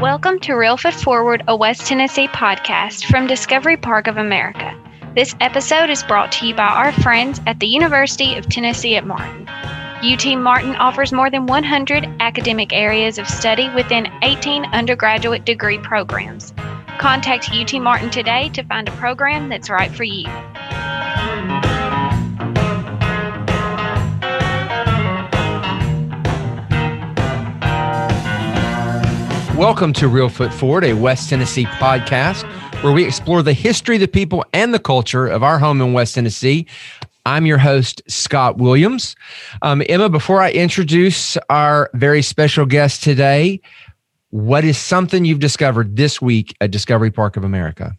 Welcome to Reelfoot Forward, a West Tennessee podcast from Discovery Park of America. This episode is brought to you by our friends at the University of Tennessee at Martin. UT Martin offers more than 100 academic areas of study within 18 undergraduate degree programs. Contact UT Martin today to find a program that's right for you. Welcome to Reelfoot Forward, a West Tennessee podcast where we explore the history, the people, and the culture of our home in West Tennessee. I'm your host, Scott Williams. Um, Emma, before I introduce our very special guest today, what is something you've discovered this week at Discovery Park of America?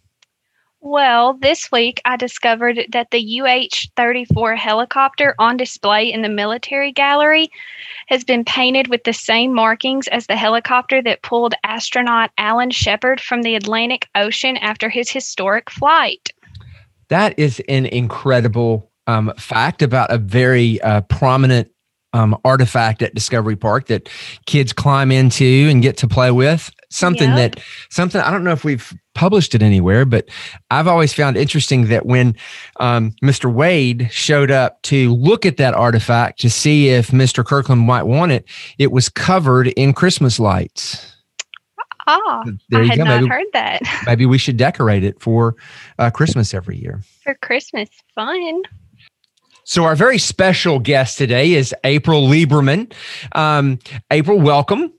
Well, this week I discovered that the UH 34 helicopter on display in the military gallery has been painted with the same markings as the helicopter that pulled astronaut Alan Shepard from the Atlantic Ocean after his historic flight. That is an incredible um, fact about a very uh, prominent um, artifact at Discovery Park that kids climb into and get to play with. Something that something I don't know if we've published it anywhere, but I've always found interesting that when um, Mr. Wade showed up to look at that artifact to see if Mr. Kirkland might want it, it was covered in Christmas lights. Ah, there I had go. not maybe, heard that. maybe we should decorate it for uh, Christmas every year. For Christmas, fun. So, our very special guest today is April Lieberman. Um, April, welcome.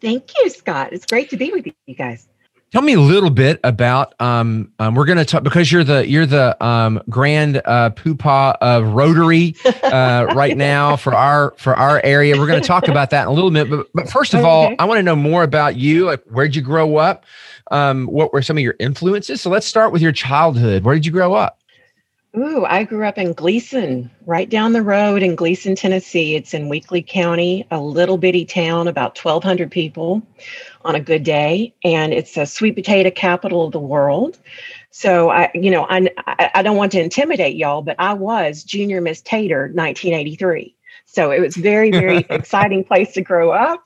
Thank you, Scott. It's great to be with you guys. Tell me a little bit about. Um, um, we're going to talk because you're the you're the um, grand uh, poopah of Rotary uh, right now for our for our area. We're going to talk about that in a little bit. But, but first of okay. all, I want to know more about you. Like, where'd you grow up? Um, what were some of your influences? So let's start with your childhood. Where did you grow up? Ooh, I grew up in Gleason, right down the road in Gleason, Tennessee. It's in Weakley County, a little bitty town, about 1,200 people on a good day. And it's a sweet potato capital of the world. So I, you know, I, I don't want to intimidate y'all, but I was junior Miss Tater 1983. So it was very, very exciting place to grow up.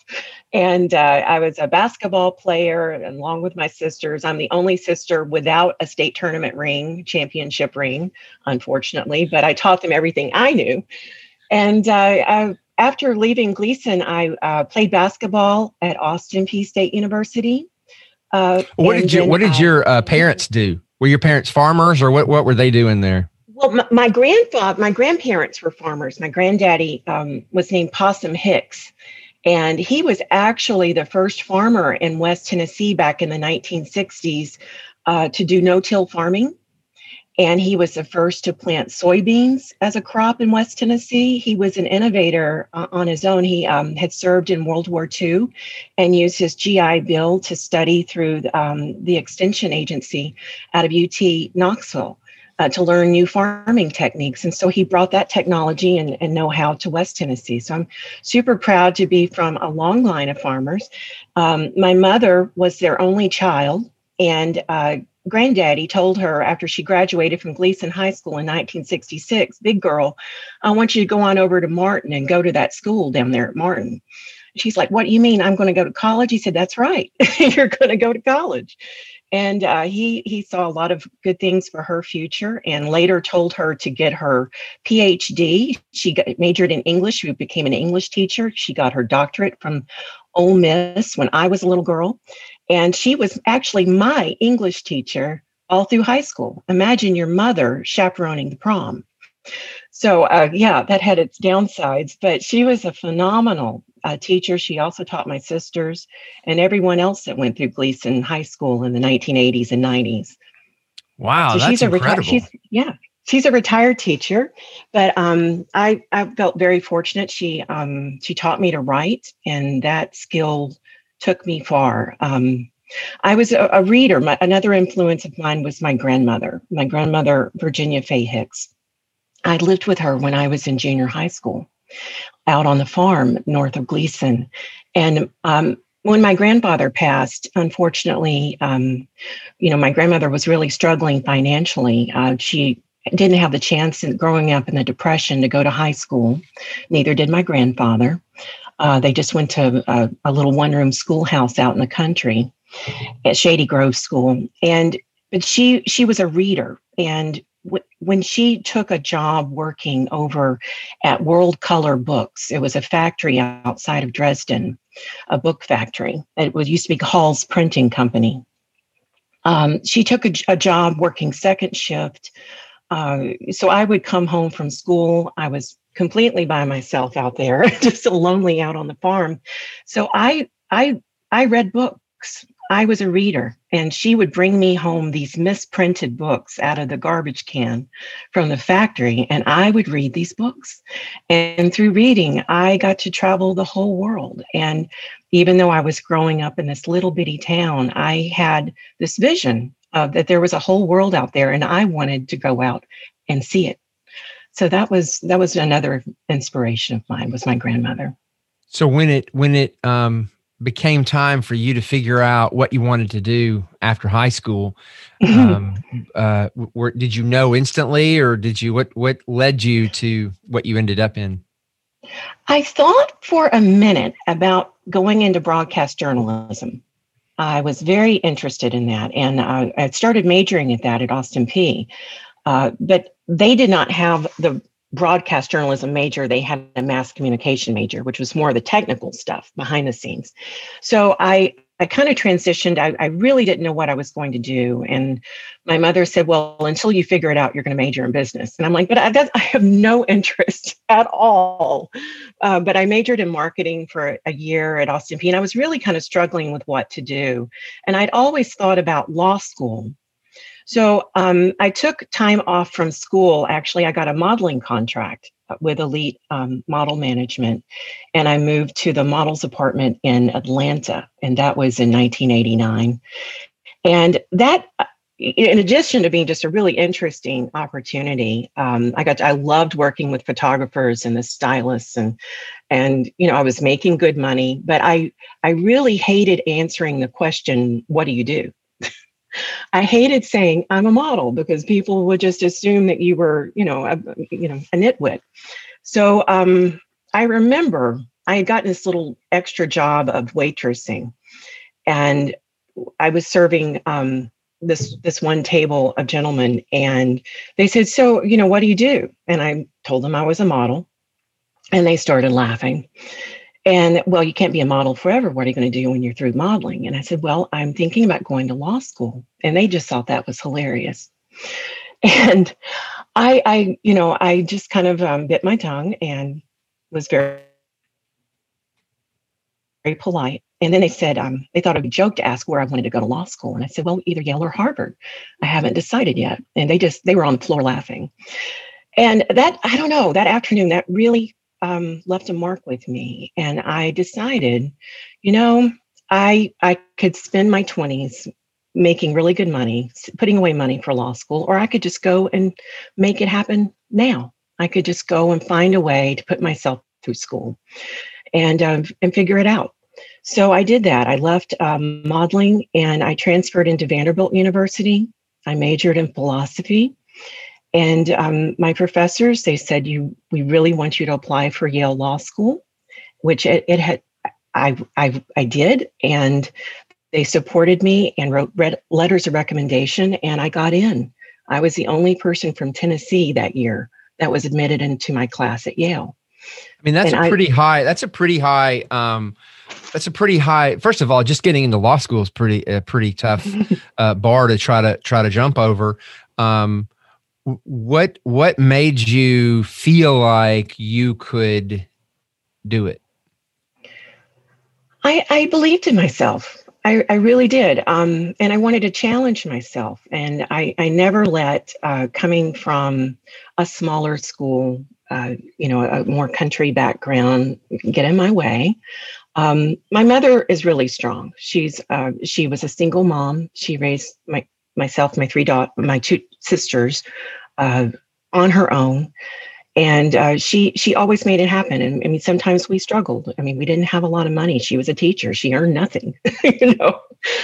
And uh, I was a basketball player and along with my sisters. I'm the only sister without a state tournament ring, championship ring, unfortunately, but I taught them everything I knew. And uh, I, after leaving Gleason, I uh, played basketball at Austin Peay State University. Uh, what did you What did your uh, parents do? Were your parents farmers, or what? What were they doing there? Well, my, my grandfather, my grandparents were farmers. My granddaddy um, was named Possum Hicks, and he was actually the first farmer in West Tennessee back in the 1960s uh, to do no till farming. And he was the first to plant soybeans as a crop in West Tennessee. He was an innovator uh, on his own. He um, had served in World War II and used his GI Bill to study through um, the Extension Agency out of UT Knoxville uh, to learn new farming techniques. And so he brought that technology and, and know how to West Tennessee. So I'm super proud to be from a long line of farmers. Um, my mother was their only child, and uh, granddaddy told her after she graduated from Gleason High School in 1966, big girl, I want you to go on over to Martin and go to that school down there at Martin. She's like, What do you mean? I'm going to go to college? He said, That's right. You're going to go to college and uh, he he saw a lot of good things for her future and later told her to get her phd she got, majored in english she became an english teacher. She got her doctorate from Ole Miss when i was a little girl. And she was actually my english teacher all through high school. Imagine your mother chaperoning the prom so uh, yeah that had its downsides but she was a phenomenal uh, teacher. She also taught my sisters and everyone else that went through Gleason High School in the 1980s and 90s. Wow, so that's she's a incredible. Reti- she's, yeah, she's a retired teacher, but um, I I felt very fortunate. She um, she taught me to write, and that skill took me far. Um, I was a, a reader. My, another influence of mine was my grandmother, my grandmother Virginia Fay Hicks. I lived with her when I was in junior high school out on the farm north of Gleason. And um, when my grandfather passed, unfortunately, um, you know, my grandmother was really struggling financially. Uh, she didn't have the chance in growing up in the depression to go to high school. Neither did my grandfather. Uh, they just went to a, a little one room schoolhouse out in the country at Shady Grove School. And but she she was a reader and when she took a job working over at World Color Books, it was a factory outside of Dresden, a book factory. It was used to be Hall's Printing Company. Um, she took a, a, job working second shift. Uh, so I would come home from school. I was completely by myself out there, just lonely out on the farm. So I I I read books. I was a reader, and she would bring me home these misprinted books out of the garbage can from the factory, and I would read these books. And through reading, I got to travel the whole world. And even though I was growing up in this little bitty town, I had this vision of that there was a whole world out there, and I wanted to go out and see it. So that was that was another inspiration of mine was my grandmother. So when it when it um became time for you to figure out what you wanted to do after high school. Um, uh, were, did you know instantly or did you what what led you to what you ended up in? I thought for a minute about going into broadcast journalism. I was very interested in that and i, I started majoring at that at austin peay uh, but they did not have the broadcast journalism major, they had a mass communication major, which was more of the technical stuff behind the scenes. So I I kind of transitioned. I, I really didn't know what I was going to do. And my mother said, Well, until you figure it out, you're going to major in business. And I'm like, But I, I have no interest at all. Uh, but I majored in marketing for a year at Austin Peay. And I was really kind of struggling with what to do. And I'd always thought about law school. So um, I took time off from school. Actually, I got a modeling contract with Elite um, Model Management, and I moved to the models apartment in Atlanta, and that was in 1989. And that, in addition to being just a really interesting opportunity, um, I got to, I loved working with photographers and the stylists, and and you know I was making good money, but I I really hated answering the question, "What do you do?" I hated saying I'm a model because people would just assume that you were, you know, a, you know, a nitwit. So um, I remember I had gotten this little extra job of waitressing, and I was serving um, this this one table of gentlemen, and they said, "So, you know, what do you do?" And I told them I was a model, and they started laughing. And well, you can't be a model forever. What are you going to do when you're through modeling? And I said, well, I'm thinking about going to law school. And they just thought that was hilarious. And I, I, you know, I just kind of um, bit my tongue and was very, very polite. And then they said, um, they thought it would be a joke to ask where I wanted to go to law school. And I said, well, either Yale or Harvard. I haven't decided yet. And they just, they were on the floor laughing. And that, I don't know, that afternoon, that really um, left a mark with me. And I decided, you know, I I could spend my 20s making really good money, putting away money for law school, or I could just go and make it happen now. I could just go and find a way to put myself through school and um, and figure it out. So I did that. I left um, modeling and I transferred into Vanderbilt University. I majored in philosophy and um, my professors, they said, "You, we really want you to apply for Yale Law School," which it, it had. I, I, I did, and they supported me and wrote letters of recommendation, and I got in. I was the only person from Tennessee that year that was admitted into my class at Yale. I mean, that's and a pretty I, high. That's a pretty high. Um, that's a pretty high. First of all, just getting into law school is pretty a pretty tough uh, bar to try to try to jump over. Um, what what made you feel like you could do it? I i believed in myself. I i really did. Um and i wanted to challenge myself. And i i never let uh, coming from a smaller school uh, you know a more country background get in my way. Um, my mother is really strong. She's uh, she was a single mom. She raised my myself, my three daughters, my two sisters, uh, on her own, and uh, she she always made it happen. And I mean, sometimes we struggled. I mean, we didn't have a lot of money. She was a teacher. She earned nothing, you know.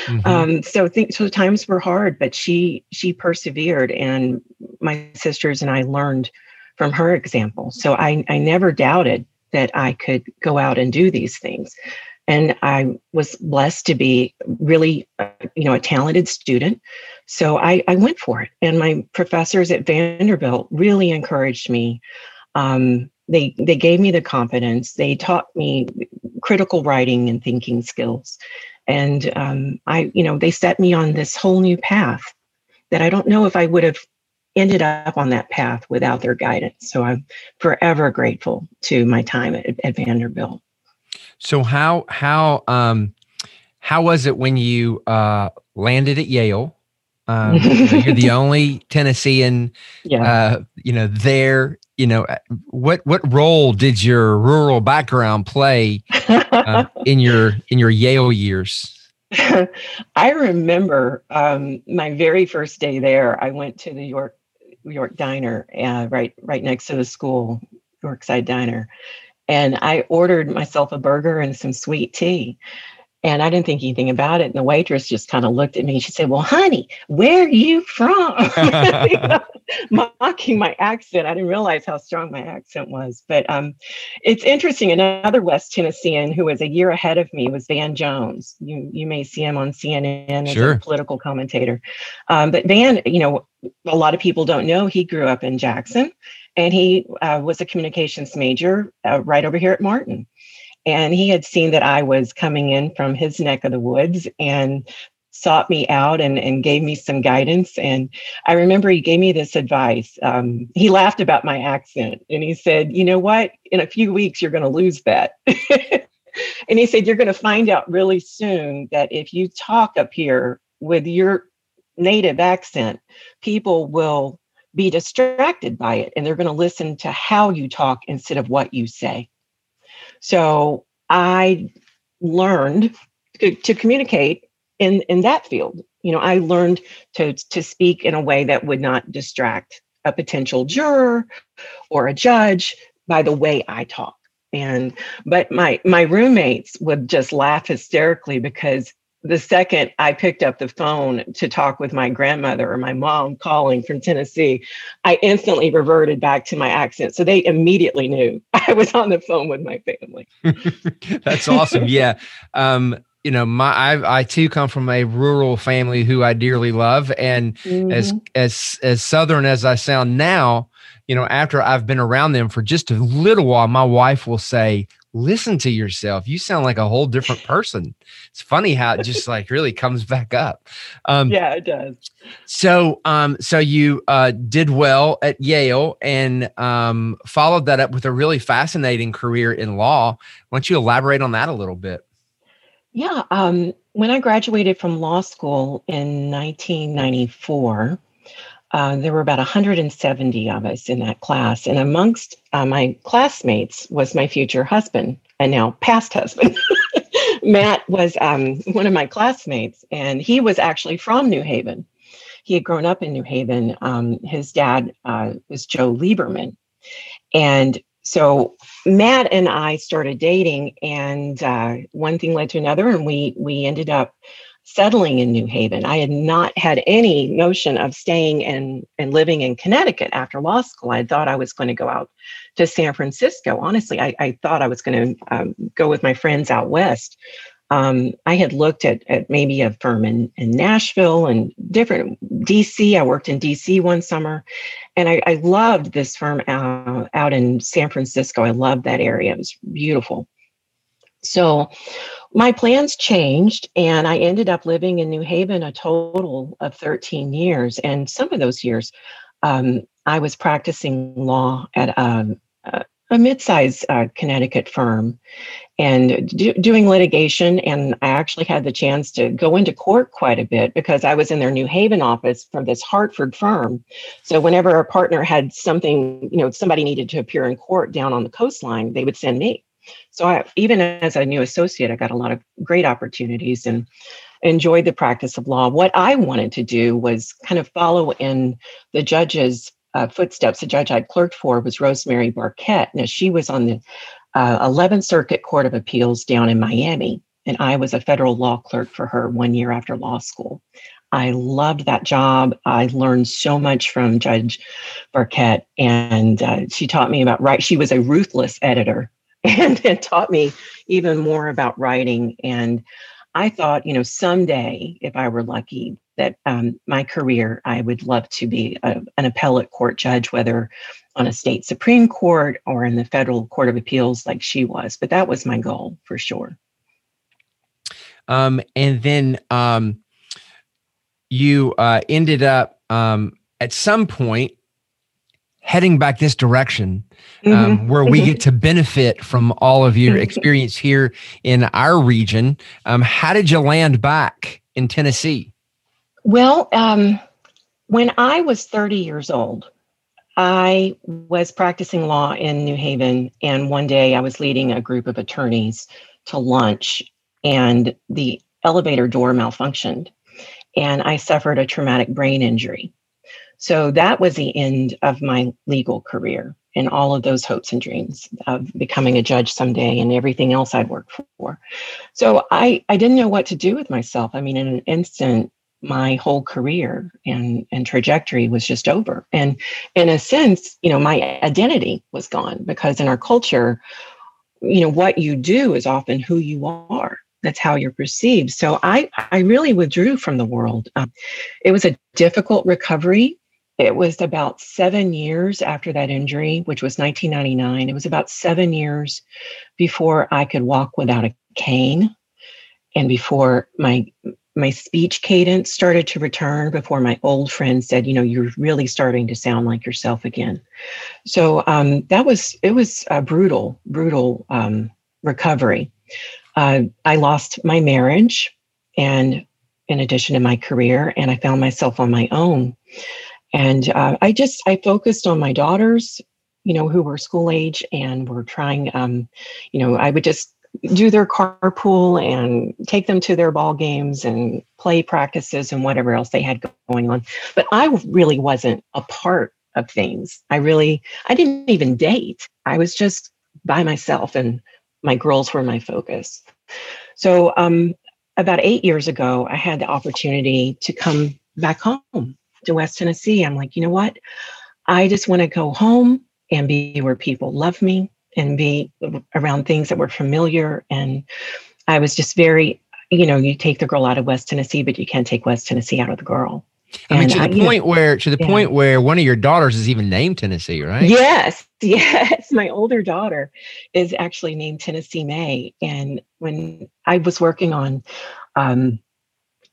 Mm-hmm. Um, so th- so times were hard, but she she persevered, and my sisters and I learned from her example. So I I never doubted that I could go out and do these things. And I was blessed to be really, uh, you know, a talented student. So I, I went for it. And my professors at Vanderbilt really encouraged me. Um, they they gave me the confidence. They taught me critical writing and thinking skills, and um, I, you know, they set me on this whole new path that I don't know if I would have ended up on that path without their guidance. So I'm forever grateful to my time at, at Vanderbilt. So how how um how was it when you uh landed at Yale? Um, you're the only Tennessean, yeah. uh, you know, there. You know, uh, what what role did your rural background play uh, in your in your Yale years? I remember um, my very first day there. I went to the York York Diner, uh, right right next to the school, Yorkside Diner, and I ordered myself a burger and some sweet tea. And I didn't think anything about it. And the waitress just kind of looked at me. She said, Well, honey, where are you from? Mocking my accent. I didn't realize how strong my accent was. But um, it's interesting. Another West Tennessean who was a year ahead of me was Van Jones. You, you may see him on CNN as sure. a political commentator. Um, but Van, you know, a lot of people don't know he grew up in Jackson and he uh, was a communications major uh, right over here at Martin. And he had seen that I was coming in from his neck of the woods and sought me out and, and gave me some guidance. And I remember he gave me this advice. Um, he laughed about my accent and he said, You know what? In a few weeks, you're going to lose that. and he said, You're going to find out really soon that if you talk up here with your native accent, people will be distracted by it and they're going to listen to how you talk instead of what you say. So I learned to, to communicate in, in that field. You know, I learned to, to speak in a way that would not distract a potential juror or a judge by the way I talk and but my my roommates would just laugh hysterically because the second I picked up the phone to talk with my grandmother or my mom calling from Tennessee, I instantly reverted back to my accent. So they immediately knew I was on the phone with my family. That's awesome. yeah. Um, you know, my I, I too come from a rural family who I dearly love, and mm-hmm. as as as southern as I sound now, you know, after I've been around them for just a little while, my wife will say, listen to yourself. You sound like a whole different person. It's funny how it just like really comes back up. Um, yeah, it does. So, um, so you uh, did well at Yale and um, followed that up with a really fascinating career in law. Why don't you elaborate on that a little bit? Yeah. Um, when I graduated from law school in 1994, uh, there were about 170 of us in that class. And amongst uh, my classmates was my future husband and now past husband. Matt was um, one of my classmates, and he was actually from New Haven. He had grown up in New Haven. Um, his dad uh, was Joe Lieberman. And so Matt and I started dating, and uh, one thing led to another, and we we ended up settling in New Haven. I had not had any notion of staying and, and living in Connecticut after law school. I thought I was going to go out to San Francisco. Honestly, I, I thought I was going to um, go with my friends out west. Um, I had looked at, at maybe a firm in, in Nashville and different DC. I worked in DC one summer and I, I loved this firm uh, out in San Francisco. I loved that area. It was beautiful. So my plans changed and I ended up living in New Haven a total of 13 years. And some of those years, um, I was practicing law at um, a, a mid-sized uh, Connecticut firm and do, doing litigation. And I actually had the chance to go into court quite a bit because I was in their New Haven office from this Hartford firm. So whenever a partner had something, you know, somebody needed to appear in court down on the coastline, they would send me. So I, even as a new associate, I got a lot of great opportunities and enjoyed the practice of law. What I wanted to do was kind of follow in the judge's uh, footsteps. The judge I'd clerked for was Rosemary Barkett. Now she was on the uh, 11th Circuit Court of Appeals down in Miami, and I was a federal law clerk for her one year after law school. I loved that job. I learned so much from Judge Barquette, and uh, she taught me about right. She was a ruthless editor and it taught me even more about writing. And I thought, you know, someday, if I were lucky, that um, my career, I would love to be a, an appellate court judge, whether on a state Supreme Court or in the federal Court of Appeals, like she was. But that was my goal for sure. Um, and then um, you uh, ended up um, at some point heading back this direction um, mm-hmm. where we get to benefit from all of your experience here in our region. Um, how did you land back in Tennessee? Well, um, when I was 30 years old, I was practicing law in New Haven, and one day I was leading a group of attorneys to lunch, and the elevator door malfunctioned, and I suffered a traumatic brain injury. So that was the end of my legal career and all of those hopes and dreams of becoming a judge someday and everything else I'd worked for. So I, I didn't know what to do with myself. I mean, in an instant, my whole career and, and trajectory was just over. And in a sense, you know, my identity was gone because in our culture, you know, what you do is often who you are that's how you're perceived so i i really withdrew from the world um, it was a difficult recovery it was about seven years after that injury, which was 1999. It was about seven years before I could walk without a cane and before my my speech cadence started to return before my old friend said you know you're really starting to sound like yourself again. So um, that was it was a brutal brutal um, recovery. Uh, i lost my marriage and in addition to my career and i found myself on my own and uh, I just I focused on my daughters, you know, who were school age and were trying. Um, you know, I would just do their carpool and take them to their ball games and play practices and whatever else they had going on. But I really wasn't a part of things. I really I didn't even date. I was just by myself and my girls were my focus. So um, about eight years ago, I had the opportunity to come back home to West Tennessee. I'm like, you know what? I just want to go home and be where people love me and be around things that were familiar. And I was just very, you know, you take the girl out of West Tennessee, but you can't take West Tennessee out of the girl. I mean, to the I, point know, where to the yeah. point where one of your daughters is even named Tennessee, right? Yes, yes. My older daughter is actually named Tennessee May, and when I was working on um,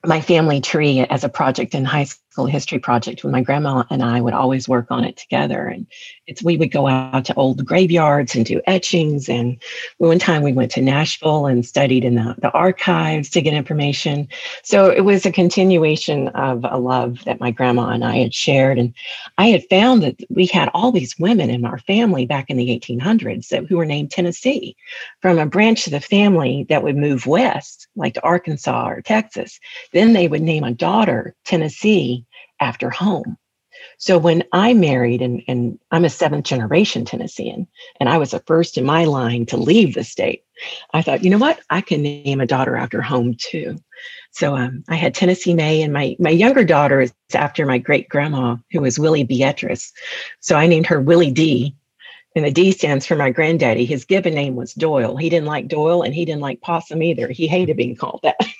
my family tree as a project in high school history project when my grandma and I would always work on it together. And it's we would go out to old graveyards and do etchings. And one time we went to Nashville and studied in the, the archives to get information. So it was a continuation of a love that my grandma and I had shared. And I had found that we had all these women in our family back in the 1800s that, who were named Tennessee from a branch of the family that would move west, like to Arkansas or Texas. Then they would name a daughter Tennessee after home. So when I married, and, and I'm a seventh generation Tennessean, and I was the first in my line to leave the state, I thought, you know what? I can name a daughter after home too. So um, I had Tennessee May, and my my younger daughter is after my great grandma, who was Willie Beatrice. So I named her Willie D. And the D stands for my granddaddy. His given name was Doyle. He didn't like Doyle, and he didn't like possum either. He hated being called that.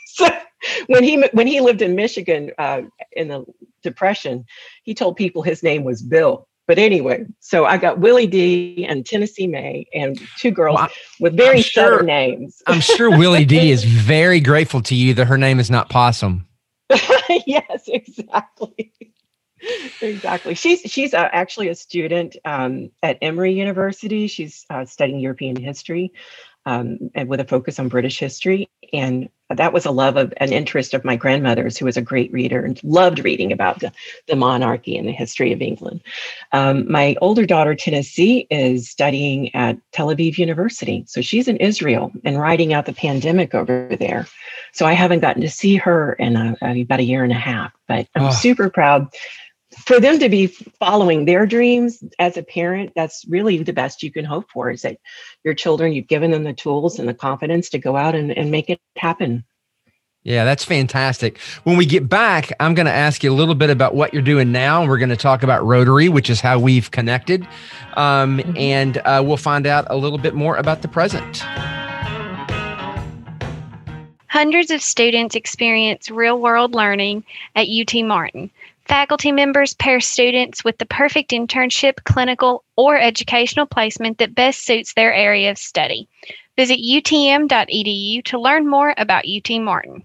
when he when he lived in Michigan uh, in the Depression, he told people his name was Bill. But anyway, so I got Willie D and Tennessee May and two girls well, with very sure, names. I'm sure Willie D is very grateful to you that her name is not Possum. yes, exactly. exactly. She's she's uh, actually a student um, at Emory University. She's uh, studying European history um, and with a focus on British history. And that was a love of an interest of my grandmother's, who was a great reader and loved reading about the, the monarchy and the history of England. Um, my older daughter, Tennessee, is studying at Tel Aviv University. So she's in Israel and riding out the pandemic over there. So I haven't gotten to see her in a, about a year and a half, but I'm oh. super proud for them to be following their dreams as a parent that's really the best you can hope for is that your children you've given them the tools and the confidence to go out and, and make it happen Yeah, that's fantastic. When we get back, I'm going to ask you a little bit about what you're doing now. We're going to talk about Rotary, which is how we've connected. Um, mm-hmm. And uh, we'll find out a little bit more about the present. Hundreds of students experience real world learning at UT Martin. Faculty members pair students with the perfect internship, clinical, or educational placement that best suits their area of study. Visit utm.edu to learn more about UT Martin.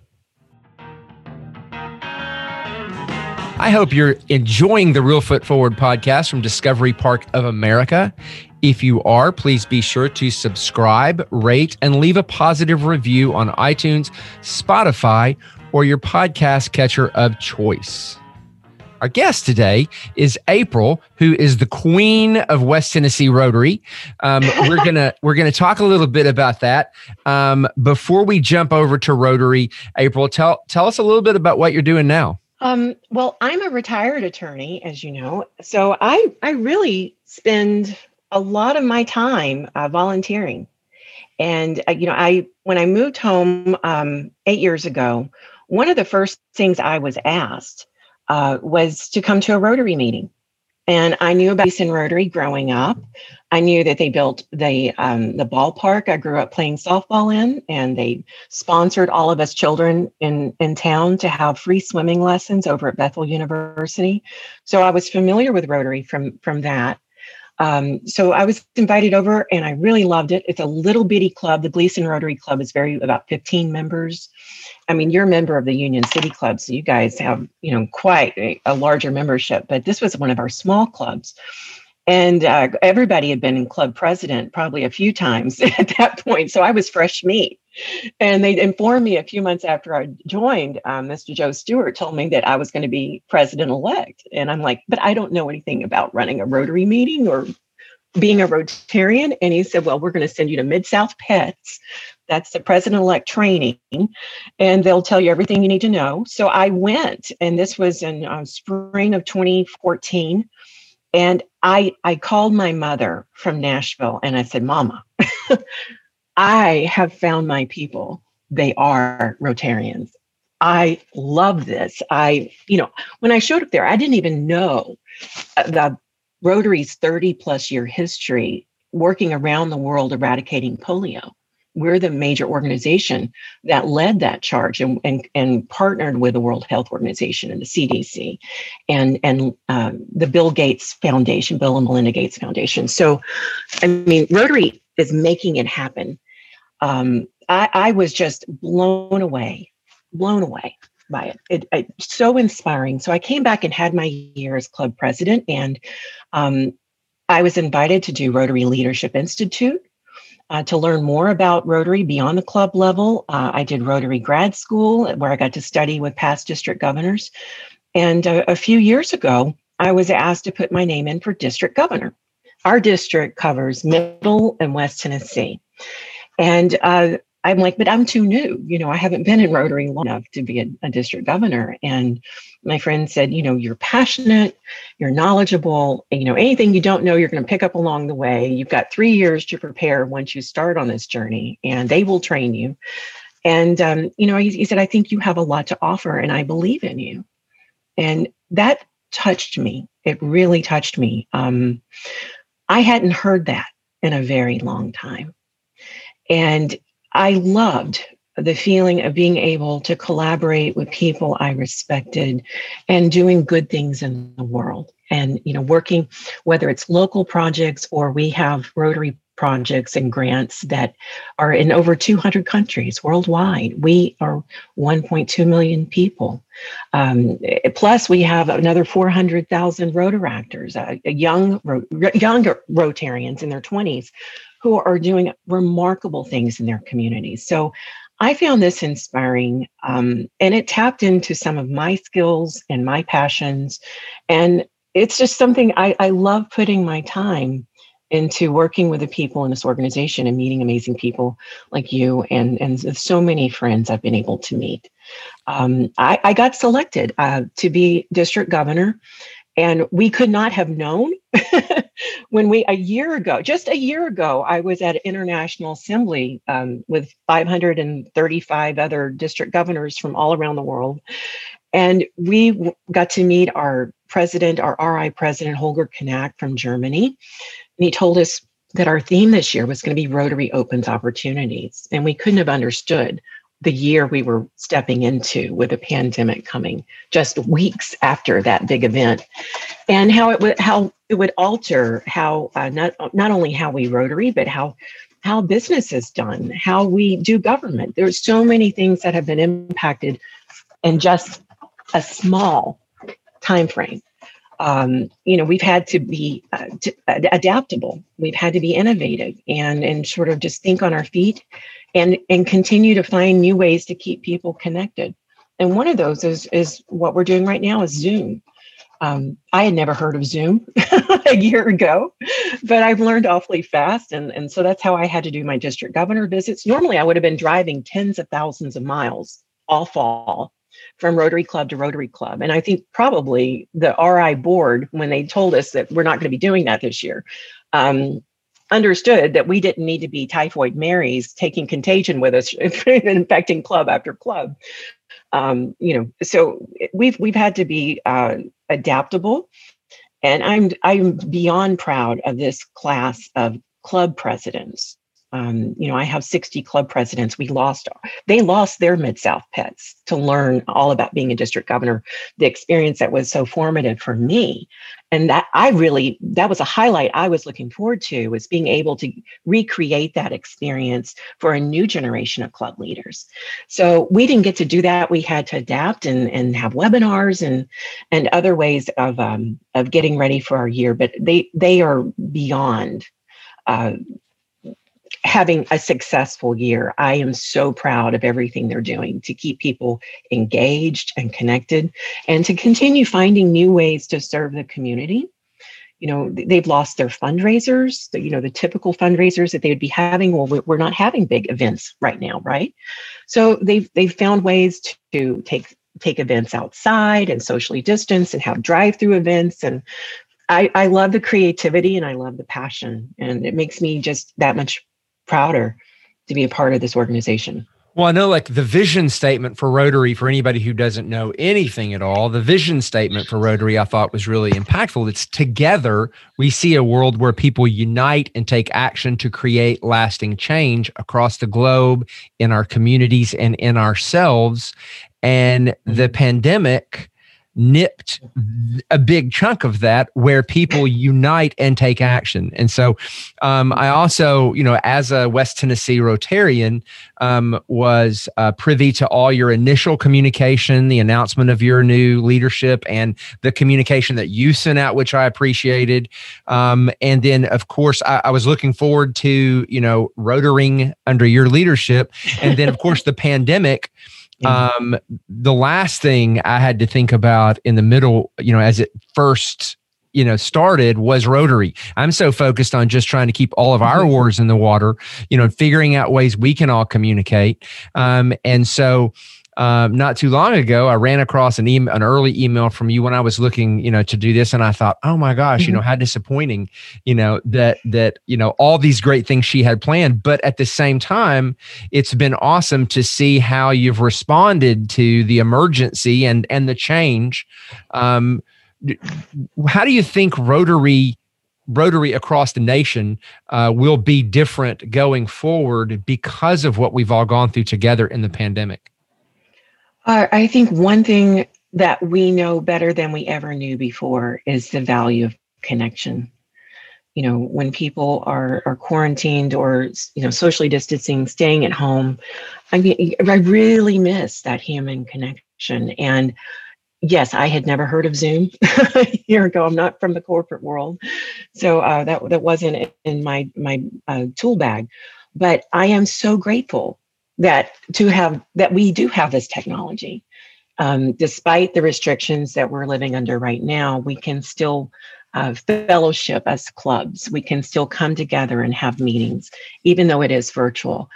I hope you're enjoying the Reelfoot Forward podcast from Discovery Park of America. If you are, please be sure to subscribe, rate, and leave a positive review on iTunes, Spotify, or your podcast catcher of choice. Our guest today is April, who is the queen of West Tennessee Rotary. Um, we're gonna we're gonna talk a little bit about that. Um, before we jump over to Rotary, April, tell tell us a little bit about what you're doing now. Um, well, I'm a retired attorney, as you know, so I I really spend a lot of my time uh, volunteering. And uh, you know, I when I moved home um, eight years ago, one of the first things I was asked uh, was to come to a Rotary meeting. And I knew about Easton Rotary growing up. I knew that they built the um, the ballpark I grew up playing softball in, and they sponsored all of us children in in town to have free swimming lessons over at Bethel University. So I was familiar with Rotary from from that. Um, so I was invited over and I really loved it. It's a little bitty club. The Gleason Rotary Club is very about 15 members. I mean, you're a member of the Union City Club, so you guys have, you know, quite a, a larger membership, but this was one of our small clubs. And uh, everybody had been in club president probably a few times at that point. So I was fresh meat. And they informed me a few months after I joined, um, Mr. Joe Stewart told me that I was going to be president elect. And I'm like, but I don't know anything about running a Rotary meeting or being a Rotarian. And he said, well, we're going to send you to Mid South PETS. That's the president elect training, and they'll tell you everything you need to know. So I went, and this was in uh, spring of 2014. And I, I called my mother from Nashville and I said, Mama, I have found my people. They are Rotarians. I love this. I, you know, when I showed up there, I didn't even know the Rotary's 30 plus year history working around the world eradicating polio. We're the major organization that led that charge and, and, and partnered with the World Health Organization and the CDC and, and um, the Bill Gates Foundation, Bill and Melinda Gates Foundation. So, I mean, Rotary is making it happen um, I, I, was just blown away, blown away by it. It, it. So inspiring. So I came back and had my year as club president, and um, I was invited to do Rotary Leadership Institute. Uh, to learn more about Rotary beyond the club level, uh, I did Rotary grad school where I got to study with past district governors. And a few years ago, I was asked to put my name in for district governor. Our district covers Middle and West Tennessee. And uh, I'm like, but I'm too new. You know, I haven't been in Rotary long enough to be a, a, district governor. And my friend said, you know, you're passionate, you're knowledgeable, and, you know, anything you don't know, you're going to pick up along the way. You've got three years to prepare once you start on this journey, and they will train you. And, um, you know, he, he said, I think you have a lot to offer, and I believe in you. And that touched me. It really touched me. Um, I hadn't heard that in a very long time. And I loved the feeling of being able to collaborate with people I respected and doing good things in the world. And, you know, working, whether it's local projects or we have Rotary projects and grants that are in over 200 countries worldwide. We are 1.2 million people. Um, plus, we have another 400,000 Rotaractors, uh, young, younger Rotarians in their 20s who are doing remarkable things in their communities. So I found this inspiring um, and it tapped into some of my skills and my passions. And it's just something I, I love putting my time into working with the people in this organization and meeting amazing people like you and, and so many friends I've been able to meet. Um, I, I, got selected uh, to be district governor and we could not have known when we a year ago, just a year ago, I was at International Assembly um, with 535 other district governors from all around the world, and we w- got to meet our president, our RI president, Holger Knaack from Germany, and he told us that our theme this year was going to be Rotary Opens Opportunities, and we couldn't have understood the year we were stepping into with a pandemic coming just weeks after that big event and how it would how it would alter how uh, not not only how we rotary but how how business is done how we do government. There's so many things that have been impacted in just a small time frame um, you know we've had to be uh, adaptable. We've had to be innovative and and sort of just think on our feet and and continue to find new ways to keep people connected. And one of those is is what we're doing right now is zoom um, i had never heard of zoom a year ago but i've learned awfully fast and, and so that's how i had to do my district governor visits normally i would have been driving tens of thousands of miles all fall from Rotary Club to Rotary Club. And I think probably the RI board, when they told us that we're not going to be doing that this year, um, understood that we didn't need to be typhoid Marys taking contagion with us, infecting club after club. Um, you know, so we've we've had to be uh, adaptable, and I'm I'm beyond proud of this class of club presidents um, you know, I have 60 club presidents. We lost, they lost their Mid South PETS to learn all about being a district governor, the experience that was so formative for me. And that I really, that was a highlight I was looking forward to was being able to recreate that experience for a new generation of club leaders. So we didn't get to do that. We had to adapt and, and have webinars and, and other ways of, um, of getting ready for our year, but they, they are beyond uh, having a successful year. I am so proud of everything they're doing to keep people engaged and connected and to continue finding new ways to serve the community. You know, they've lost their fundraisers, the, you know, the typical fundraisers that they would be having. Well, we're not having big events right now, right? So they've they've found ways to take take events outside and socially distance and have drive-through events and I, I love the creativity and I love the passion and it makes me just that much prouder to be a part of this organization. Well, I know like the vision statement for Rotary, for anybody who doesn't know anything at all, the vision statement for Rotary I thought was really impactful. It's together we see a world where people unite and take action to create lasting change across the globe, in our communities, and in ourselves. And the mm-hmm. pandemic nipped a big chunk of that where people unite and take action. And so um, I also, you know, as a West Tennessee Rotarian, um, was uh, privy to all your initial communication, the announcement of your new leadership, and the communication that you sent out, which I appreciated. Um, and then, of course, I, I was looking forward to, you know, rotaring under your leadership. And then, of course, the pandemic. Um, the last thing I had to think about in the middle, you know, as it first you know started was rotary. I'm so focused on just trying to keep all of our mm-hmm. wars in the water you know figuring out ways we can all communicate. Um, and so um, not too long ago, I ran across an email, an early email from you when I was looking, you know, to do this, and I thought, oh my gosh, mm-hmm. you know, how disappointing, you know, that that you know all these great things she had planned, but at the same time, it's been awesome to see how you've responded to the emergency and and the change. Um, how do you think Rotary? Rotary across the nation uh, will be different going forward because of what we've all gone through together in the pandemic. Uh, I think one thing that we know better than we ever knew before is the value of connection. You know, when people are are quarantined or you know socially distancing, staying at home, I mean, I really miss that human connection. And yes, I had never heard of Zoom a year ago. I'm not from the corporate world, so uh, that that wasn't in my my uh, tool bag. But I am so grateful that to have that we do have this technology um, despite the restrictions that we're living under right now we can still uh, fellowship as clubs we can still come together and have meetings even though it is virtual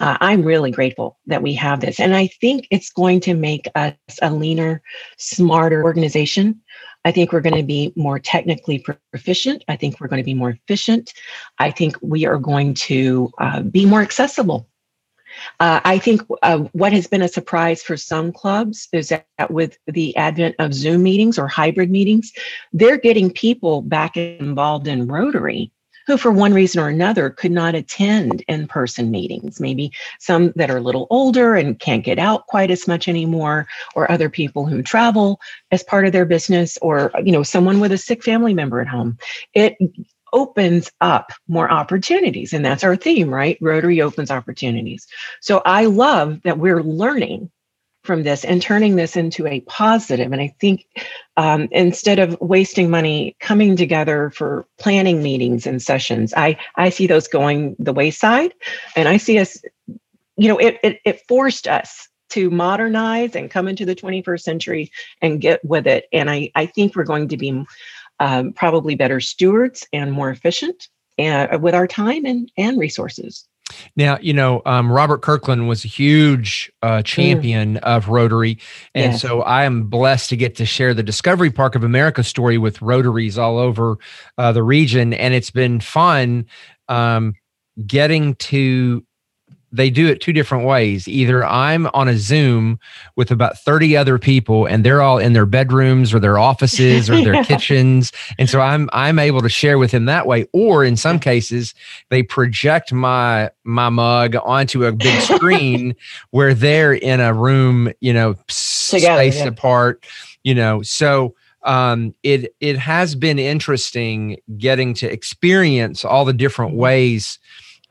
uh, i'm really grateful that we have this and i think it's going to make us a leaner smarter organization I think we're going to be more technically proficient. I think we're going to be more efficient. I think we are going to uh, be more accessible. Uh, I think uh, what has been a surprise for some clubs is that with the advent of Zoom meetings or hybrid meetings, they're getting people back involved in Rotary who, for one reason or another, could not attend in person meetings. Maybe some that are a little older and can't get out quite as much anymore, or other people who travel as part of their business, or you know, someone with a sick family member at home. It opens up more opportunities. And that's our theme, right? Rotary opens opportunities. So I love that we're learning from this and turning this into a positive. And I think um, instead of wasting money coming together for planning meetings and sessions, I, I see those going the wayside. And I see us, you know, it, it, it forced us to modernize and come into the 21st century and get with it. And I, I think we're going to be um, probably better stewards and more efficient uh, with our time and, and resources. Now, you know, um, Robert Kirkland was a huge uh, mm. champion mm. of Rotary. And yes. so I am blessed to get to share the Discovery Park of America story with Rotaries all over uh, the region. And it's been fun um, getting to they do it two different ways. Either I'm on a Zoom with about 30 other people and they're all in their bedrooms or their offices or their kitchens. And so I'm I'm able to share with them that way. Or in some cases, they project my my mug onto a big screen where they're in a room, you know, Together, spaced yeah. apart, you know. So um, it it has been interesting getting to experience all the different mm-hmm. ways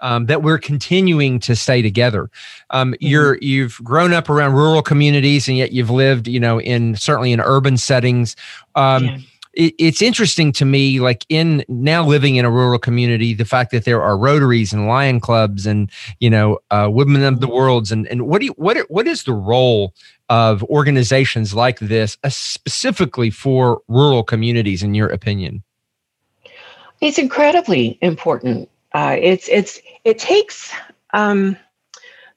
um, that we're continuing to stay together. Um, mm-hmm. You're you've grown up around rural communities, and yet you've lived, you know, in certainly in urban settings. Um, yeah. it, it's interesting to me, like in now living in a rural community, the fact that there are Rotaries and Lion Clubs and you know uh, Women of the mm-hmm. Worlds, and and what do you, what what is the role of organizations like this, uh, specifically for rural communities, in your opinion? It's incredibly important uh, it's it's it takes um,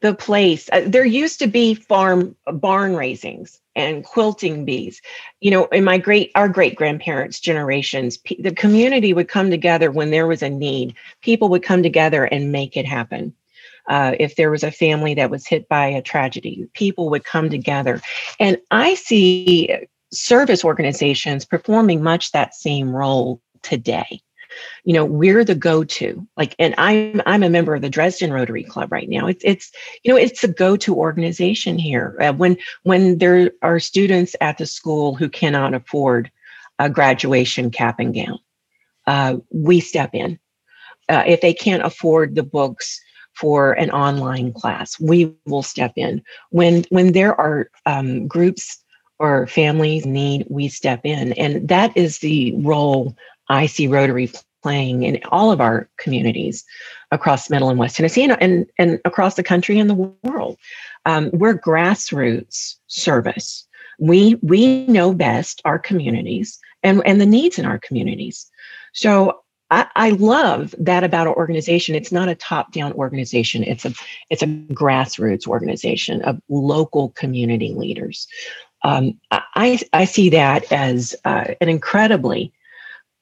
the place. Uh, there used to be farm barn raisings and quilting bees. You know, in my great our great grandparents' generations, p- the community would come together when there was a need. People would come together and make it happen. Uh, if there was a family that was hit by a tragedy, people would come together. And I see service organizations performing much that same role today you know we're the go-to. Like and i'm i'm a member of the dresden rotary club right now. It's it's you know it's a go-to organization here. Uh, when when there are students at the school who cannot afford a graduation cap and gown uh, we step in. Uh, if they can't afford the books for an online class we will step in. When when there are um, groups or families need we step in. And that is the role I see Rotary playing in all of our communities across Middle and West Tennessee and, and, and across the country and the world. Um, we're grassroots service. We we know best our communities and, and the needs in our communities. So I, I love that about our organization. It's not a top-down organization. It's a it's a grassroots organization of local community leaders. Um, I, I see that as uh, an incredibly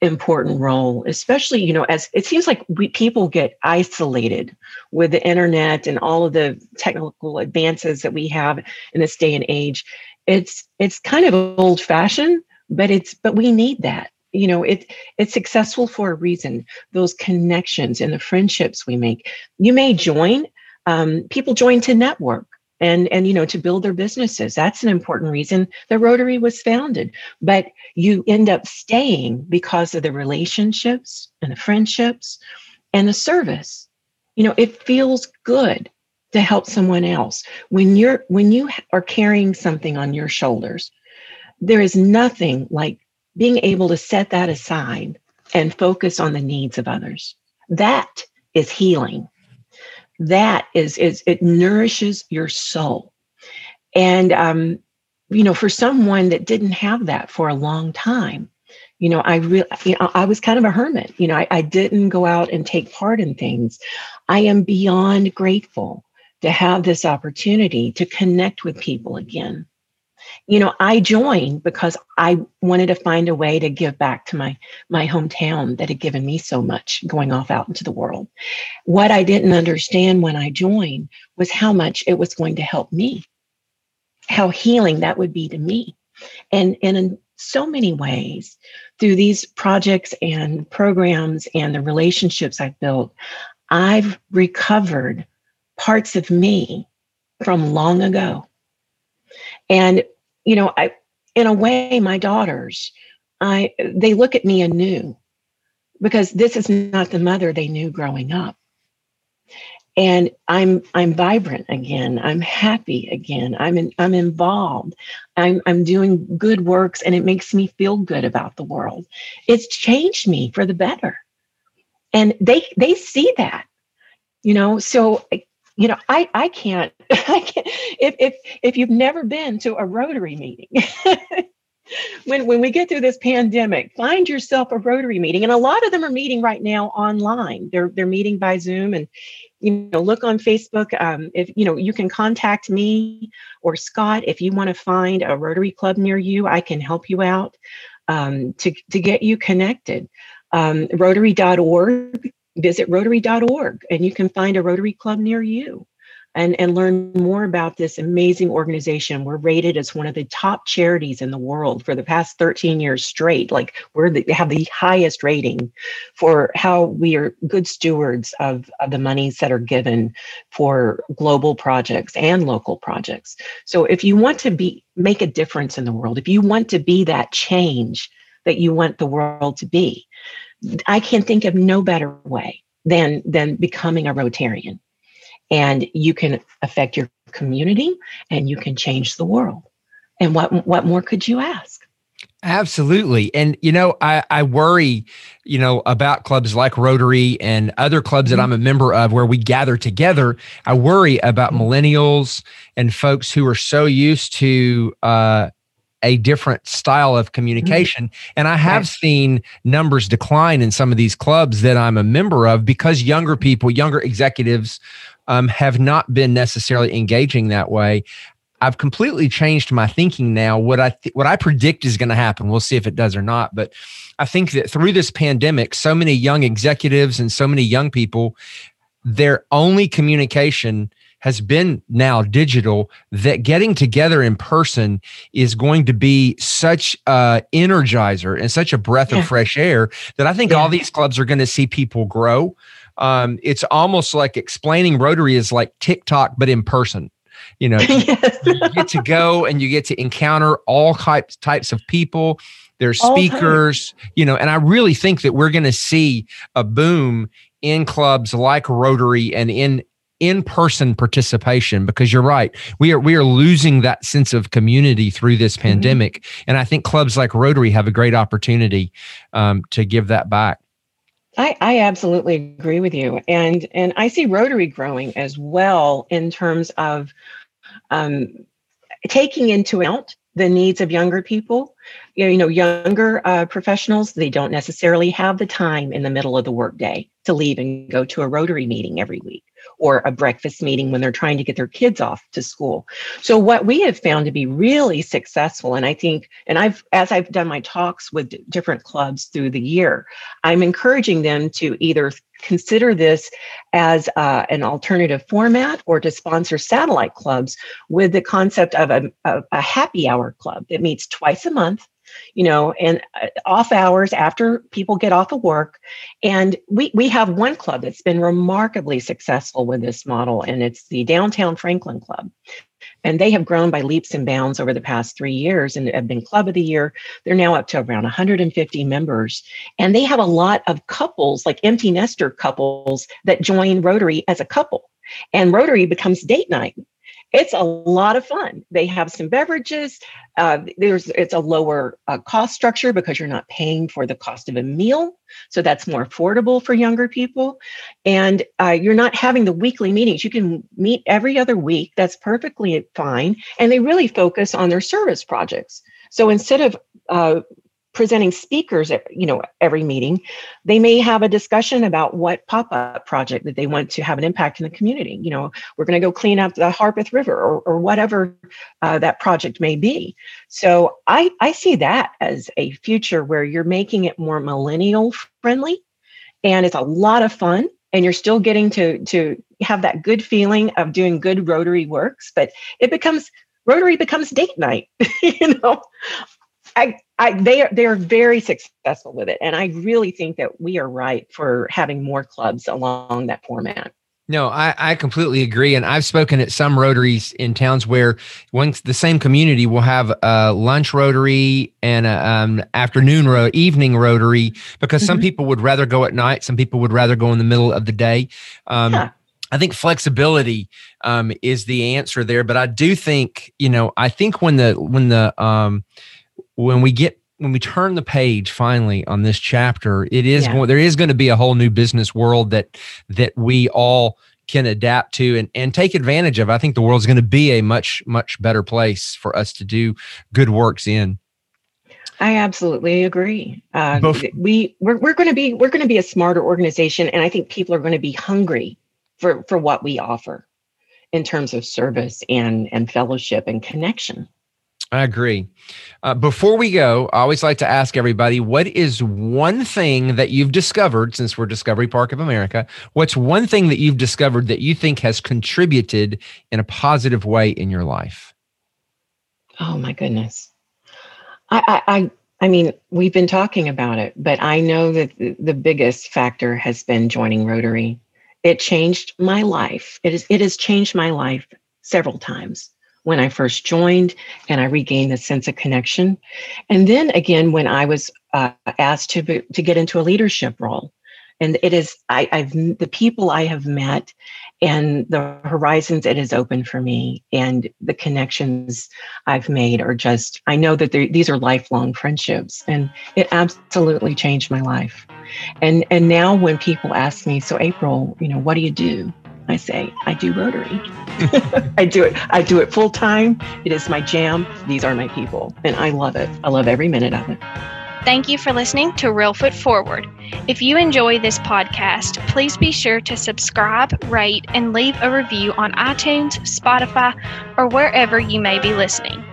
important role especially you know as it seems like we people get isolated with the internet and all of the technical advances that we have in this day and age. It's it's kind of old fashioned but it's but we need that. You know it it's successful for a reason. Those connections and the friendships we make. You may join um, people join to network and and you know to build their businesses. That's an important reason the rotary was founded. But you end up staying because of the relationships and the friendships and the service. You know it feels good to help someone else. When you're when you are carrying something on your shoulders there is nothing like being able to set that aside and focus on the needs of others. That is healing that is is it nourishes your soul. And um you know for someone that didn't have that for a long time you know i really you know, i was kind of a hermit. You know I, I didn't go out and take part in things. I am beyond grateful to have this opportunity to connect with people again you know, I joined because I wanted to find a way to give back to my my hometown that had given me so much going off out into the world. What I didn't understand when I joined was how much it was going to help me. How healing that would be to me. And and in so many ways through these projects and programs and the relationships I've built, I've recovered parts of me from long ago. And you know, I in a way, my daughters, I they look at me anew because this is not the mother they knew growing up. And I'm I'm vibrant again. I'm happy again. I'm in, I'm involved. I'm I'm doing good works and it makes me feel good about the world. It's changed me for the better. And they they see that. You know, so you know, I I can't I can't if if if you've never been to a Rotary meeting. when when we get through this pandemic, find yourself a Rotary meeting, and a lot of them are meeting right now online. They're they're meeting by Zoom, and you know, look on Facebook. Um, if you know, you can contact me or Scott if you want to find a Rotary Club near you. I can help you out um, to to get you connected. Um, Rotary.org visit rotary.org and you can find a Rotary Club near you and, and learn more about this amazing organization. We're rated as one of the top charities in the world for the past 13 years straight. Like we're the, have the highest rating for how we are good stewards of, of the monies that are given for global projects and local projects. So if you want to be make a difference in the world, if you want to be that change that you want the world to be, I can think of no better way than than becoming a Rotarian. And you can affect your community and you can change the world. And what what more could you ask? Absolutely. And, you know, I, I worry, you know, about clubs like Rotary and other clubs that mm-hmm. I'm a member of where we gather together. I worry about mm-hmm. millennials and folks who are so used to uh, a different style of communication. Mm-hmm. And I have seen numbers decline in some of these clubs that I'm a member of because younger people, younger executives, um, have not been necessarily engaging that way. I've completely changed my thinking now. What I th- what I predict is going to happen. We'll see if it does or not. But I think that through this pandemic, so many young executives and so many young people, their only communication has been now digital that getting together in person is going to be such a energizer and such a breath yeah. of fresh air that I think yeah. all these clubs are going to see people grow. Um, it's almost like explaining Rotary is like TikTok, but in person. You know, yes. you get to go and you get to encounter all types types of people. There's speakers, you know, and I really think that we're going to see a boom in clubs like Rotary and in in-person participation because you're right we are we are losing that sense of community through this mm-hmm. pandemic. And i think clubs like rotary have a great opportunity um, to give that back. I, I absolutely agree with you. And and i see rotary growing as well in terms of um, taking into account the needs of younger people. You know younger uh, professionals they don't necessarily have the time in the middle of the workday to leave and go to a rotary meeting every week or a breakfast meeting when they're trying to get their kids off to school. So what we have found to be really successful, and I think, and I've as I've done my talks with different clubs through the year, I'm encouraging them to either consider this as uh, an alternative format or to sponsor satellite clubs with the concept of a, a, a happy hour club that meets twice a month you know, and uh, off hours after people get off of work. And we, we have one club that's been remarkably successful with this model, and it's the Downtown Franklin Club. And they have grown by leaps and bounds over the past three years and have been Club of the Year. They're now up to around 150 members. And they have a lot of couples, like empty nester couples, that join Rotary as a couple. And Rotary becomes date night it's a lot of fun. They have some beverages. Uh, there's it's a lower uh, cost structure because you're not paying for the cost of a meal, so that's more affordable for younger people. And uh, you're not having the weekly meetings. You can meet every other week. That's perfectly fine. And they really focus on their service projects. So instead of uh, presenting speakers at you know every meeting they may have a discussion about what pop-up project that they want to have an impact in the community. You know we're going to go clean up the harpeth river or, or whatever uh, that project may be. So i i see that as a future where you're making it more millennial friendly and it's a lot of fun and you're still getting to to have that good feeling of doing good rotary works but it becomes rotary becomes date night you know I, I, they are they are very successful with it, and I really think that we are right for having more clubs along that format. No, I, I completely agree, and I've spoken at some Rotaries in towns where once the same community will have a lunch Rotary and a um, afternoon ro- evening Rotary because mm-hmm. some people would rather go at night, some people would rather go in the middle of the day. Um, yeah. I think flexibility um, is the answer there, but I do think you know I think when the when the um, when we get when we turn the page finally on this chapter, it is yeah. going, there is going to be a whole new business world that that we all can adapt to and, and take advantage of. I think the world's going to be a much much better place for us to do good works in. I absolutely agree. Uh, we we're, we're going to be we're going to be a smarter organization, and I think people are going to be hungry for for what we offer in terms of service and and fellowship and connection. I agree. Uh, before we go, I always like to ask everybody what is one thing that you've discovered since we're Discovery Park of America? What's one thing that you've discovered that you think has contributed in a positive way in your life? Oh, my goodness. I, I, I mean, we've been talking about it, but I know that the biggest factor has been joining Rotary. It changed my life. It is. It has changed my life several times when I first joined and I regained a sense of connection. And then again, when I was uh, asked to, to get into a leadership role. And it is, I, I've, the people I have met and the horizons it has opened for me and the connections I've made are just, I know that these are lifelong friendships and it absolutely changed my life. And, and now when people ask me, so April, you know, what do you do? I say, I do Rotary. I do it. I do it full time. It is my jam. These are my people. And I love it. I love every minute of it. Thank you for listening to Reelfoot Forward. If you enjoy this podcast, please be sure to subscribe, rate, and leave a review on iTunes, Spotify, or wherever you may be listening.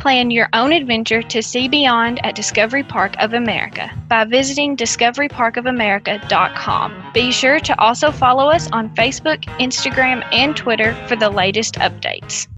Plan your own adventure to see beyond at Discovery Park of America by visiting discoveryparkofamerica.com. Be sure to also follow us on Facebook, Instagram, and Twitter for the latest updates.